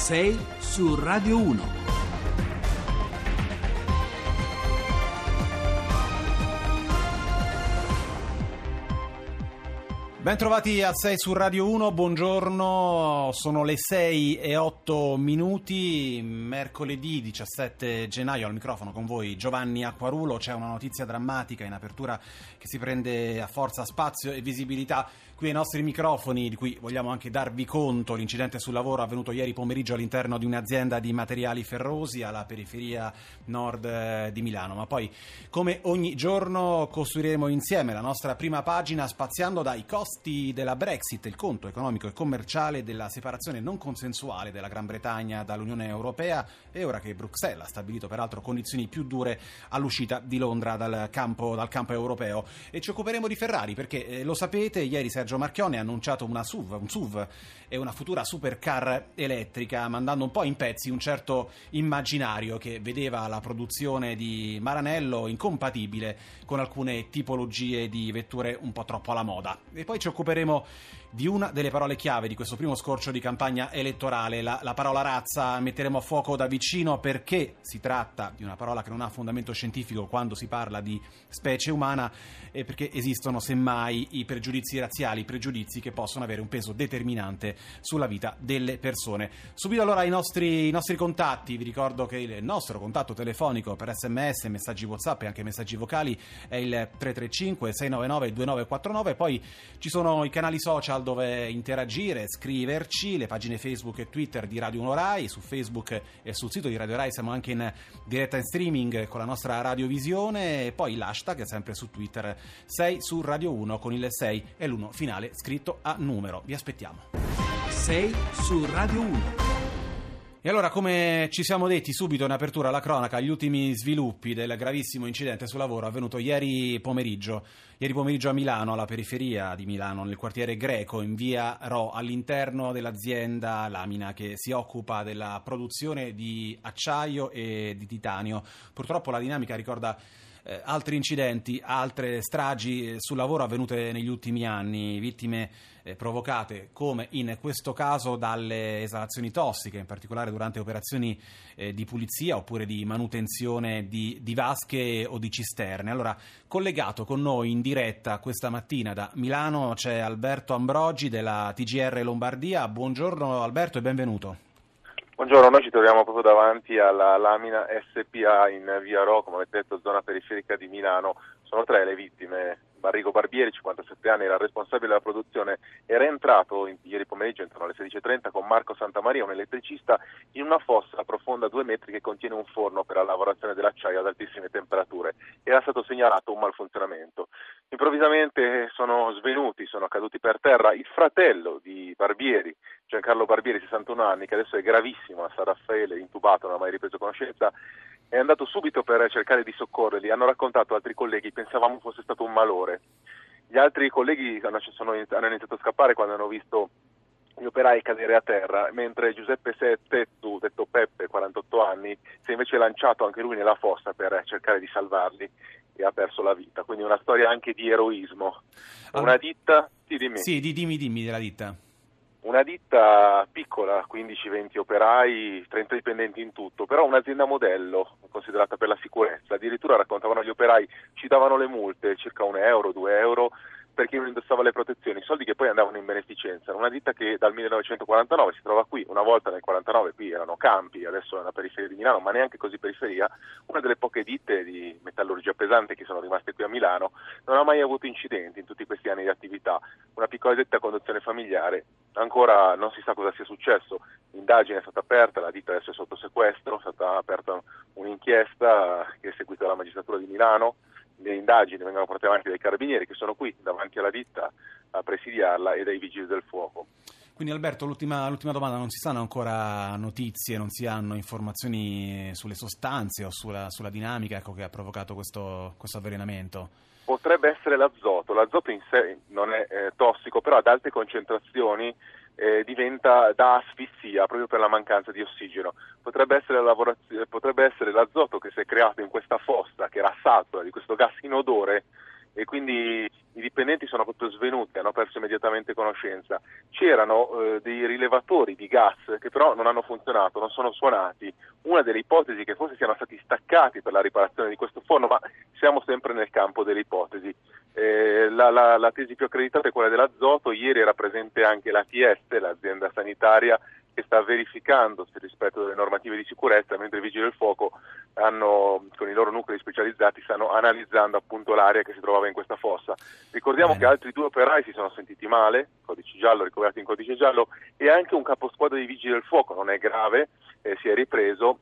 6 su Radio 1. Bentrovati a 6 su Radio 1, buongiorno, sono le 6 e 8 minuti, mercoledì 17 gennaio al microfono con voi Giovanni Acquarulo, c'è una notizia drammatica in apertura che si prende a forza spazio e visibilità qui ai nostri microfoni, di cui vogliamo anche darvi conto. L'incidente sul lavoro avvenuto ieri pomeriggio all'interno di un'azienda di materiali ferrosi alla periferia nord eh, di Milano. Ma poi, come ogni giorno, costruiremo insieme la nostra prima pagina spaziando dai costi della Brexit, il conto economico e commerciale della separazione non consensuale della Gran Bretagna dall'Unione Europea e ora che Bruxelles ha stabilito peraltro condizioni più dure all'uscita di Londra dal campo, dal campo europeo. E ci occuperemo di Ferrari perché, eh, lo sapete, ieri Sergio Marchione ha annunciato una SUV, un SUV e una futura supercar elettrica, mandando un po' in pezzi un certo immaginario che vedeva la produzione di Maranello incompatibile con alcune tipologie di vetture un po' troppo alla moda. E poi ci occuperemo di una delle parole chiave di questo primo scorcio di campagna elettorale, la, la, parola razza, metteremo a fuoco da vicino perché si tratta di una parola che non ha fondamento scientifico quando si parla di specie umana e perché esistono semmai i pregiudizi razziali, pregiudizi che possono avere un peso determinante sulla vita delle persone. Subito allora i nostri, i nostri contatti, vi ricordo che il nostro contatto telefonico per sms, messaggi whatsapp e anche messaggi vocali è il 335 699 2949, poi ci sono i canali social social dove interagire, scriverci, le pagine Facebook e Twitter di Radio 1 Rai, su Facebook e sul sito di Radio Rai siamo anche in diretta in streaming con la nostra radiovisione e poi l'hashtag sempre su Twitter 6 su Radio 1 con il 6 e l'1 finale scritto a numero. Vi aspettiamo. 6 su Radio 1. E allora, come ci siamo detti subito in apertura alla cronaca, gli ultimi sviluppi del gravissimo incidente sul lavoro avvenuto ieri pomeriggio, ieri pomeriggio a Milano, alla periferia di Milano, nel quartiere greco, in via Ro, all'interno dell'azienda Lamina che si occupa della produzione di acciaio e di titanio. Purtroppo la dinamica ricorda eh, altri incidenti, altre stragi eh, sul lavoro avvenute negli ultimi anni, vittime eh, provocate come in questo caso dalle esalazioni tossiche, in particolare durante operazioni eh, di pulizia oppure di manutenzione di, di, vasche o di cisterne. Allora, collegato con noi in diretta questa mattina da Milano c'è Alberto Ambrogi della TGR Lombardia. Buongiorno Alberto e benvenuto. Buongiorno, noi ci troviamo proprio davanti alla lamina SPA in via Ro, come avete detto, zona periferica di Milano. Sono tre le vittime Barrigo Barbieri, 57 anni, era responsabile della produzione, era entrato in, ieri pomeriggio intorno alle 16.30 con Marco Santamaria, un elettricista, in una fossa profonda 2 metri che contiene un forno per la lavorazione dell'acciaio ad altissime temperature. Era stato segnalato un malfunzionamento. Improvvisamente sono svenuti, sono caduti per terra il fratello di Barbieri, Giancarlo Barbieri, 61 anni, che adesso è gravissimo a San Raffaele, intubato, non ha mai ripreso conoscenza, è andato subito per cercare di soccorrerli. Hanno raccontato altri colleghi, pensavamo fosse stato un malore. Gli altri colleghi hanno, sono, hanno iniziato a scappare quando hanno visto gli operai cadere a terra, mentre Giuseppe Settettu, detto Peppe, 48 anni, si è invece lanciato anche lui nella fossa per cercare di salvarli e ha perso la vita. Quindi una storia anche di eroismo. Una ditta... Sì, dimmi. Sì, dimmi, dimmi della ditta. Una ditta piccola, 15-20 operai, 30 dipendenti in tutto, però un'azienda modello considerata per la sicurezza. Addirittura raccontavano gli operai, ci davano le multe, circa un euro, due euro, per chi non indossava le protezioni, soldi che poi andavano in beneficenza. Una ditta che dal 1949 si trova qui, una volta nel 1949 qui erano campi, adesso è una periferia di Milano, ma neanche così periferia, una delle poche ditte di metallurgia pesante che sono rimaste qui a Milano, non ha mai avuto incidenti in tutti questi anni di attività. Una piccola ditta a conduzione familiare, ancora non si sa cosa sia successo, l'indagine è stata aperta, la ditta adesso è sotto sequestro, è stata aperta un'inchiesta che è seguita dalla magistratura di Milano le indagini vengono portate avanti dai carabinieri che sono qui davanti alla ditta a presidiarla e dai vigili del fuoco. Quindi Alberto, l'ultima, l'ultima, domanda, non si sanno ancora notizie, non si hanno informazioni sulle sostanze o sulla, sulla dinamica ecco, che ha provocato questo, questo, avvelenamento? Potrebbe essere l'azoto, l'azoto in sé non è eh, tossico, però ad alte concentrazioni eh, diventa da asfissia proprio per la mancanza di ossigeno. Potrebbe essere, potrebbe essere, l'azoto che si è creato in questa fossa, che era satura di questo gas inodore, e quindi i dipendenti sono proprio svenuti, hanno perso immediatamente conoscenza. C'erano eh, dei rilevatori di gas che però non hanno funzionato, non sono suonati. Una delle ipotesi è che forse siano stati staccati per la riparazione di questo forno, ma siamo sempre nel campo delle ipotesi. Eh, la, la, la tesi più accreditata è quella dell'azoto, ieri era presente anche l'ATS, l'azienda sanitaria che sta verificando il rispetto delle normative di sicurezza, mentre i vigili del fuoco hanno, con i loro nuclei specializzati stanno analizzando appunto l'area che si trovava in questa fossa. Ricordiamo Bene. che altri due operai si sono sentiti male, codice giallo, ricoverati in codice giallo, e anche un caposquadra dei vigili del fuoco, non è grave, eh, si è ripreso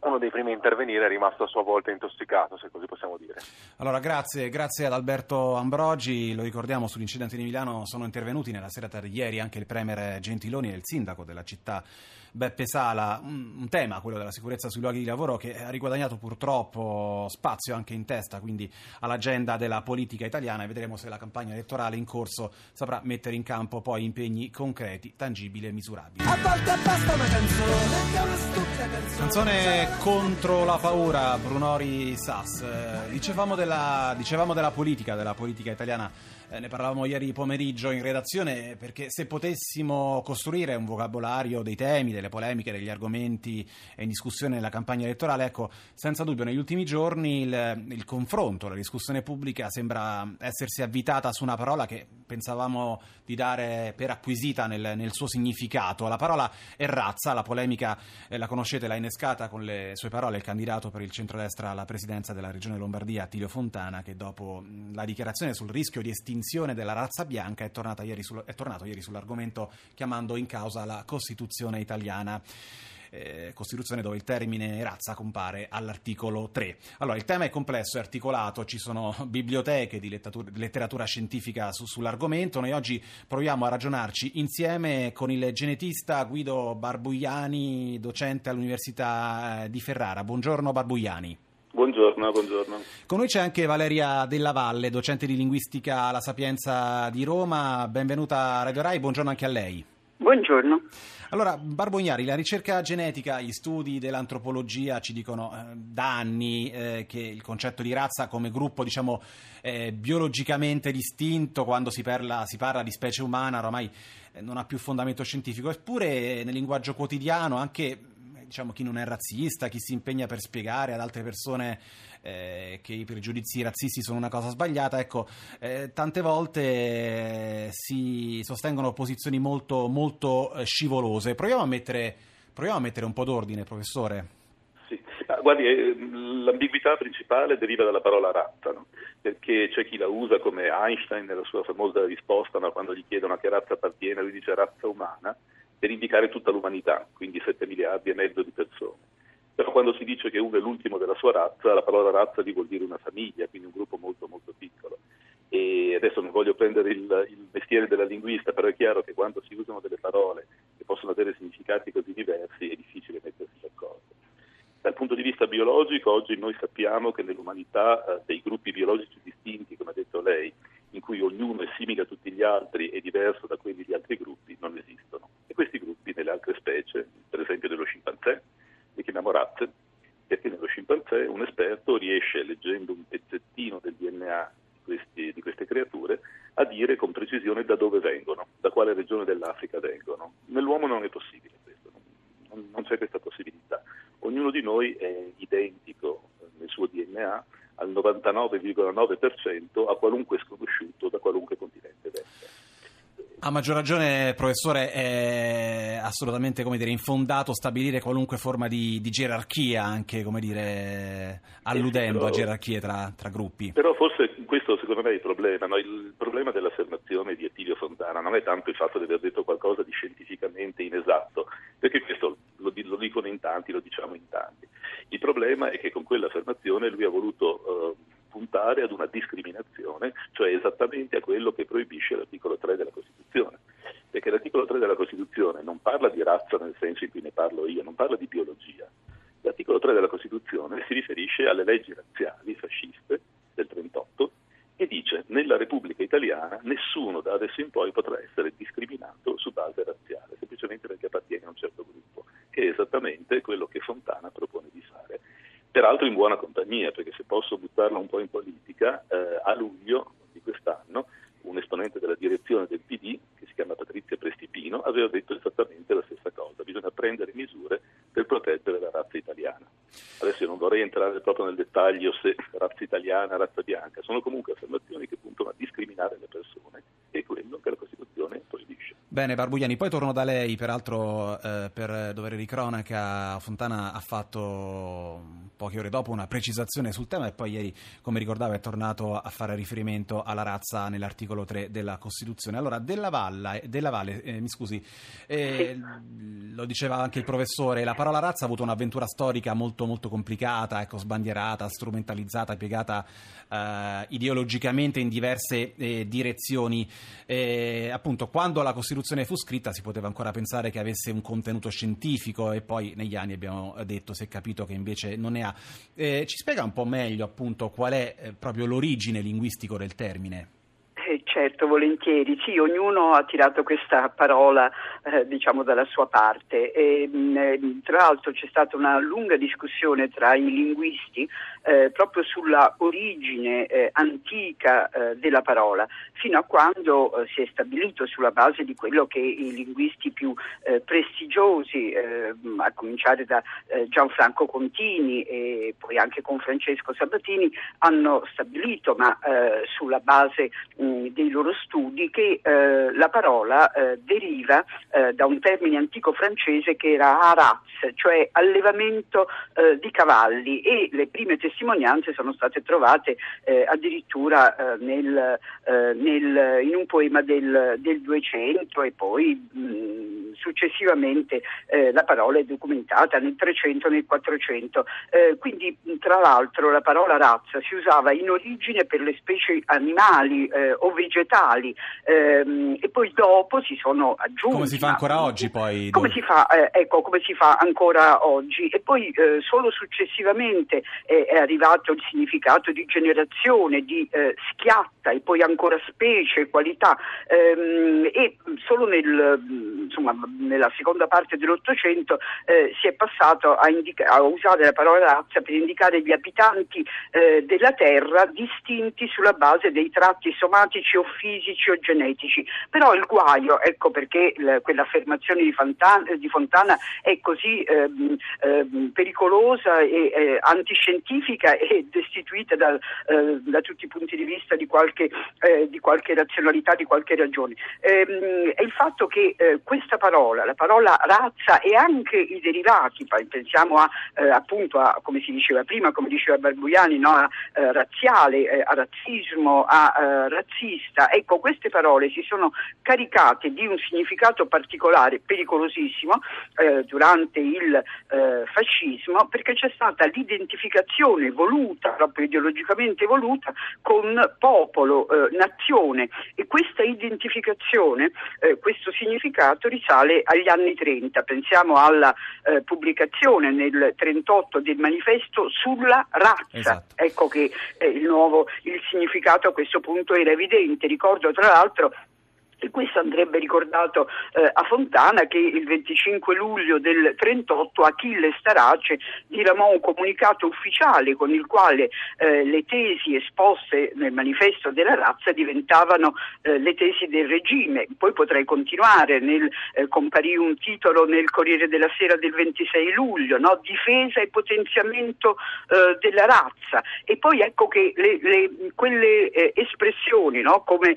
uno dei primi a intervenire è rimasto a sua volta intossicato, se così possiamo dire. Allora, grazie, grazie ad Alberto Ambrogi. Lo ricordiamo, sull'incidente di Milano sono intervenuti nella serata di ieri anche il Premier Gentiloni e il sindaco della città Beppe Sala, un, un, tema, quello della sicurezza sui luoghi di lavoro, che ha riguadagnato purtroppo spazio anche in testa quindi all'agenda della politica italiana e vedremo se la campagna elettorale in corso saprà mettere in campo poi impegni concreti, tangibili e misurabili. A volte basta una canzone, canzone. Canzone contro la paura, Brunori Sass. Eh, dicevamo della, dicevamo della politica, della politica italiana eh, ne parlavamo ieri pomeriggio in redazione, perché se potessimo costruire un vocabolario dei temi, delle polemiche, degli argomenti in discussione nella campagna elettorale, ecco, senza dubbio negli ultimi giorni il, il confronto, la discussione pubblica sembra essersi avvitata su una parola che pensavamo di dare per acquisita nel, nel suo significato. La parola è razza, la polemica eh, la conoscete, l'ha innescata con le sue parole il candidato per il centrodestra alla presidenza della regione Lombardia, Attilio Fontana, che dopo la dichiarazione sul rischio di estinzione estinzione della razza bianca è, sul, è tornato ieri sull'argomento chiamando in causa la Costituzione italiana. Eh, Costituzione dove il termine razza compare all'articolo 3. Allora, il tema è complesso, è articolato, ci sono biblioteche di letteratura, letteratura scientifica su, sull'argomento. Noi oggi proviamo a ragionarci insieme con il genetista Guido Barbuiani, docente all'Università eh, di Ferrara. Buongiorno Barbuiani. Buongiorno, buongiorno. Con noi c'è anche Valeria Della Valle, docente di linguistica alla Sapienza di Roma. Benvenuta a Radio Rai, buongiorno anche a lei. Buongiorno. Allora, Barbognari, la ricerca genetica, gli studi dell'antropologia ci dicono eh, da anni eh, che il concetto di razza come gruppo, diciamo, eh, biologicamente distinto, quando si parla, si parla di specie umana, ormai eh, non ha più fondamento scientifico. Eppure nel linguaggio quotidiano anche diciamo, chi non è razzista, chi si impegna per spiegare ad altre persone eh, che i pregiudizi razzisti sono una cosa sbagliata, ecco, eh, tante volte eh, si sostengono posizioni molto, molto eh, scivolose. Proviamo a, mettere, proviamo a mettere un po' d'ordine, professore. Sì. Ah, guardi, eh, l'ambiguità principale deriva dalla parola razza, no? perché c'è chi la usa come Einstein nella sua famosa risposta no? quando gli chiedono a che razza appartiene, lui dice razza umana, per indicare tutta l'umanità, quindi 7 miliardi e mezzo di persone. Però quando si dice che uno è l'ultimo della sua razza, la parola razza lì vuol dire una famiglia, quindi un gruppo molto molto piccolo. E adesso non voglio prendere il, il mestiere della linguista, però è chiaro che quando si usano delle parole che possono avere significati così diversi è difficile mettersi d'accordo. Dal punto di vista biologico, oggi noi sappiamo che nell'umanità eh, dei gruppi biologici distinti, come ha detto lei, in cui ognuno è simile a tutti gli altri e diverso da quelli di altri gruppi, non esistono questi gruppi nelle altre specie, per esempio dello scimpanzé, le chiamiamo razze, perché nello scimpanzé un esperto riesce, leggendo un pezzettino del DNA di, questi, di queste creature, a precisione da dove vengono, da quale regione dell'Africa vengono. Nell'uomo non è possibile questo, non, non c'è questa possibilità. Ognuno di noi è identico nel suo DNA al 99,9% a qualunque sconosciuto da qualunque continente venga. A maggior ragione, professore, è assolutamente dire, infondato stabilire qualunque forma di, di gerarchia, anche dire, alludendo però, a gerarchie tra, tra, gruppi. Però forse questo secondo me è il problema. No? Il problema dell'affermazione di Attilio Fontana non è tanto il fatto di aver detto qualcosa di scientificamente inesatto, perché questo lo, lo dicono in tanti, lo diciamo in tanti. Il problema è che con quell'affermazione lui ha voluto... Uh, puntare ad una discriminazione, cioè esattamente a quello che proibisce l'articolo 3 della Costituzione. Perché l'articolo 3 della Costituzione non parla di razza nel senso in cui ne parlo io, non parla di biologia. L'articolo 3 della Costituzione si riferisce alle leggi razziali fasciste del 38 e dice nella Repubblica Italiana nessuno da adesso in poi potrà essere discriminato su base razziale, semplicemente perché appartiene a un certo gruppo, che è esattamente quello che Fontana propone di fare. Peraltro in buona compagnia, perché se posso buttarla un po' in politica, eh, a luglio di quest'anno un esponente della direzione del PD, che si chiama Patrizia Prestipino, aveva detto esattamente la stessa cosa, bisogna prendere misure per proteggere la razza italiana. Adesso io non vorrei entrare proprio nel dettaglio se razza italiana, razza bianca, sono comunque affermazioni che puntano a discriminare le persone e quello che la. Bene, Barbugliani, poi torno da lei, peraltro eh, per dovere di cronaca, Fontana ha fatto poche ore dopo una precisazione sul tema e poi ieri, come ricordava, è tornato a fare riferimento alla razza nell'articolo 3 della Costituzione. Allora, Della Valle, della Valle eh, mi scusi, eh, lo diceva anche il professore, la parola razza ha avuto un'avventura storica molto molto complicata, ecco, sbandierata, strumentalizzata, piegata eh, ideologicamente in diverse eh, direzioni. Eh, appunto, quando la Costituzione Costituzione fu scritta si poteva ancora pensare che avesse un contenuto scientifico e poi negli anni abbiamo detto, si è capito che invece non ne ha. Eh, ci spiega un po' meglio appunto qual è eh, proprio l'origine linguistico del termine? Eh, certo, volentieri. Sì, ognuno ha tirato questa parola eh, diciamo dalla sua parte. E, mh, eh, tra l'altro c'è stata una lunga discussione tra i linguisti eh, proprio sulla origine eh, antica eh, della parola, fino a quando si è stabilito sulla base di quello che i linguisti più prestigiosi, a cominciare da Gianfranco Contini e poi anche con Francesco Sabatini, hanno stabilito, ma sulla base mh, dei loro studi che eh, la parola eh, deriva eh, da un termine antico francese che era araz, cioè allevamento eh, di cavalli e le prime testimonianze sono state trovate eh, addirittura eh, nel, nel, in un poema del, del 200 e poi mh, successivamente la parola è documentata nel 300 e nel 400. quindi tra l'altro la parola razza si usava in origine per le specie animali o vegetali ehm, e poi dopo si sono aggiunti. Come si fa ancora oggi poi? Come si fa, eh, ecco, come si fa ancora oggi e poi eh, solo successivamente eh, è arrivato il significato di generazione, di eh, schiatta e poi ancora specie, qualità ehm, e solo nel, insomma, nella seconda parte dell'Ottocento eh, si è passato a, indica- a, usare la parola razza per indicare gli abitanti eh, della Terra distinti sulla base dei tratti somatici o fisici o genetici. Però il guaio, ecco perché l- quell'affermazione di Fontana, di Fontana è così ehm, ehm, pericolosa e eh, antiscientifica e destituita da, eh, da, tutti i punti di vista di qualche, eh, di qualche razionalità, di qualche ragione. Ehm, è il fatto che eh, questa parola, la parola razza e anche i derivati, pensiamo a, eh, appunto a, come si diceva prima, come diceva Barbuiani, no, a eh, razziale, a razzismo, a razzismo, fascista. Ecco, queste parole si sono caricate di un significato particolare, pericolosissimo, eh, durante il eh, fascismo, perché c'è stata l'identificazione voluta, proprio ideologicamente voluta, con popolo, eh, nazione e questa identificazione, eh, questo significato risale agli anni 30. Pensiamo alla eh, pubblicazione nel 38 del manifesto sulla razza. Esatto. Ecco che eh, il nuovo il significato a questo punto era evidente. Ricordo. Tra l'altro questo andrebbe ricordato eh, a Fontana che il 25 luglio del 38 Achille Starace diramò un comunicato ufficiale con il quale eh, le tesi esposte nel manifesto della razza diventavano eh, le tesi del regime. Poi potrei continuare, nel, eh, comparì un titolo nel Corriere della Sera del 26 luglio, no? difesa e potenziamento eh, della razza. E poi ecco che le, le, quelle eh, espressioni no? come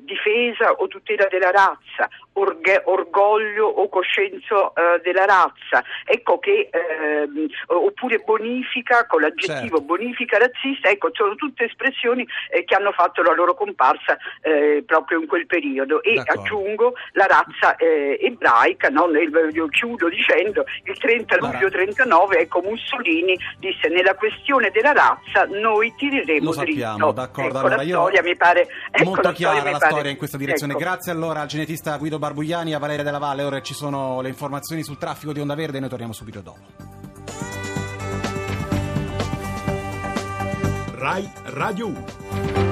difesa o tutela della razza, orge, orgoglio o coscienza eh, della razza, ecco che, ehm, oppure bonifica con l'aggettivo certo. bonifica razzista, ecco, sono tutte espressioni eh, che hanno fatto la loro comparsa eh, proprio in quel periodo e D'accordo. aggiungo la razza eh, ebraica, no? io chiudo dicendo il 30 luglio 39, ecco Mussolini disse nella questione della razza noi tireremo Lo sappiamo, dritto. d'accordo. Ecco, allora, la storia mi pare ecco, molto la chiara storia la storia in questa direzione. Ecco. Grazie allora al genetista Guido Barbugliani, a Valeria della Valle. Ora ci sono le informazioni sul traffico di Onda Verde e noi torniamo subito dopo. RAI Radio 1